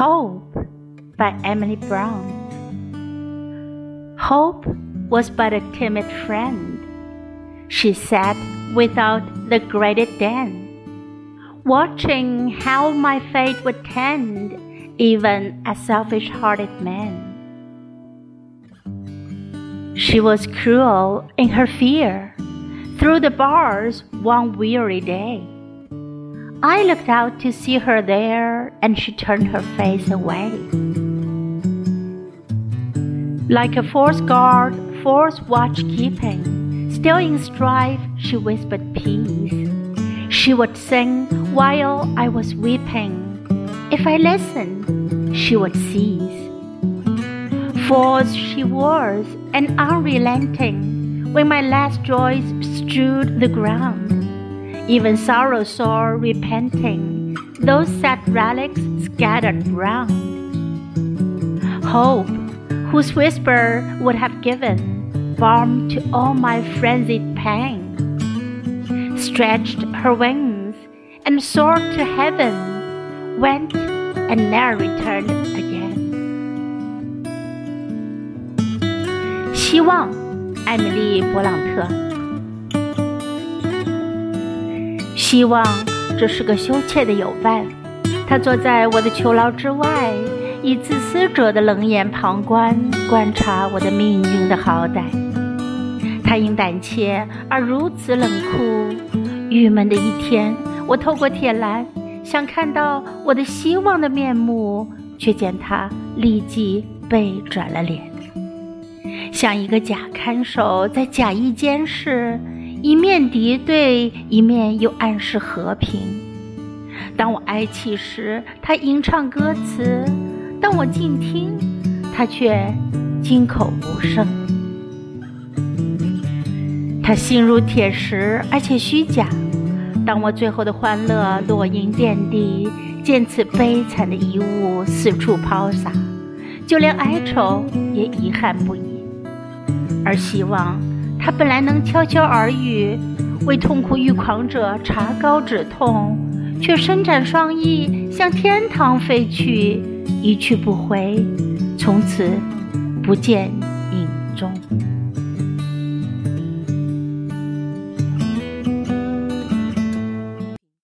Hope by Emily Bronte. Hope was but a timid friend. She sat without the grated den, watching how my fate would tend even a selfish hearted man. She was cruel in her fear through the bars one weary day. I looked out to see her there, and she turned her face away. Like a forced guard, forced watch keeping, still in strife, she whispered peace. She would sing while I was weeping. If I listened, she would cease. False she was, and unrelenting, when my last joys strewed the ground even sorrow sore repenting, those sad relics scattered round. Hope, whose whisper would have given balm to all my frenzied pain, stretched her wings and soared to heaven, went and ne'er returned again. 希望，艾米丽·勃朗特。 希望这是个羞怯的友伴，他坐在我的囚牢之外，以自私者的冷眼旁观观察我的命运的好歹。他因胆怯而如此冷酷，郁闷的一天，我透过铁栏想看到我的希望的面目，却见他立即背转了脸，像一个假看守在假意监视。一面敌对，一面又暗示和平。当我哀泣时，他吟唱歌词；当我静听，他却金口无声。他心如铁石，而且虚假。当我最后的欢乐落英遍地，见此悲惨的遗物四处抛洒，就连哀愁也遗憾不已。而希望。他本来能悄悄耳语，为痛苦欲狂者查膏止痛，却伸展双翼向天堂飞去，一去不回，从此不见影踪。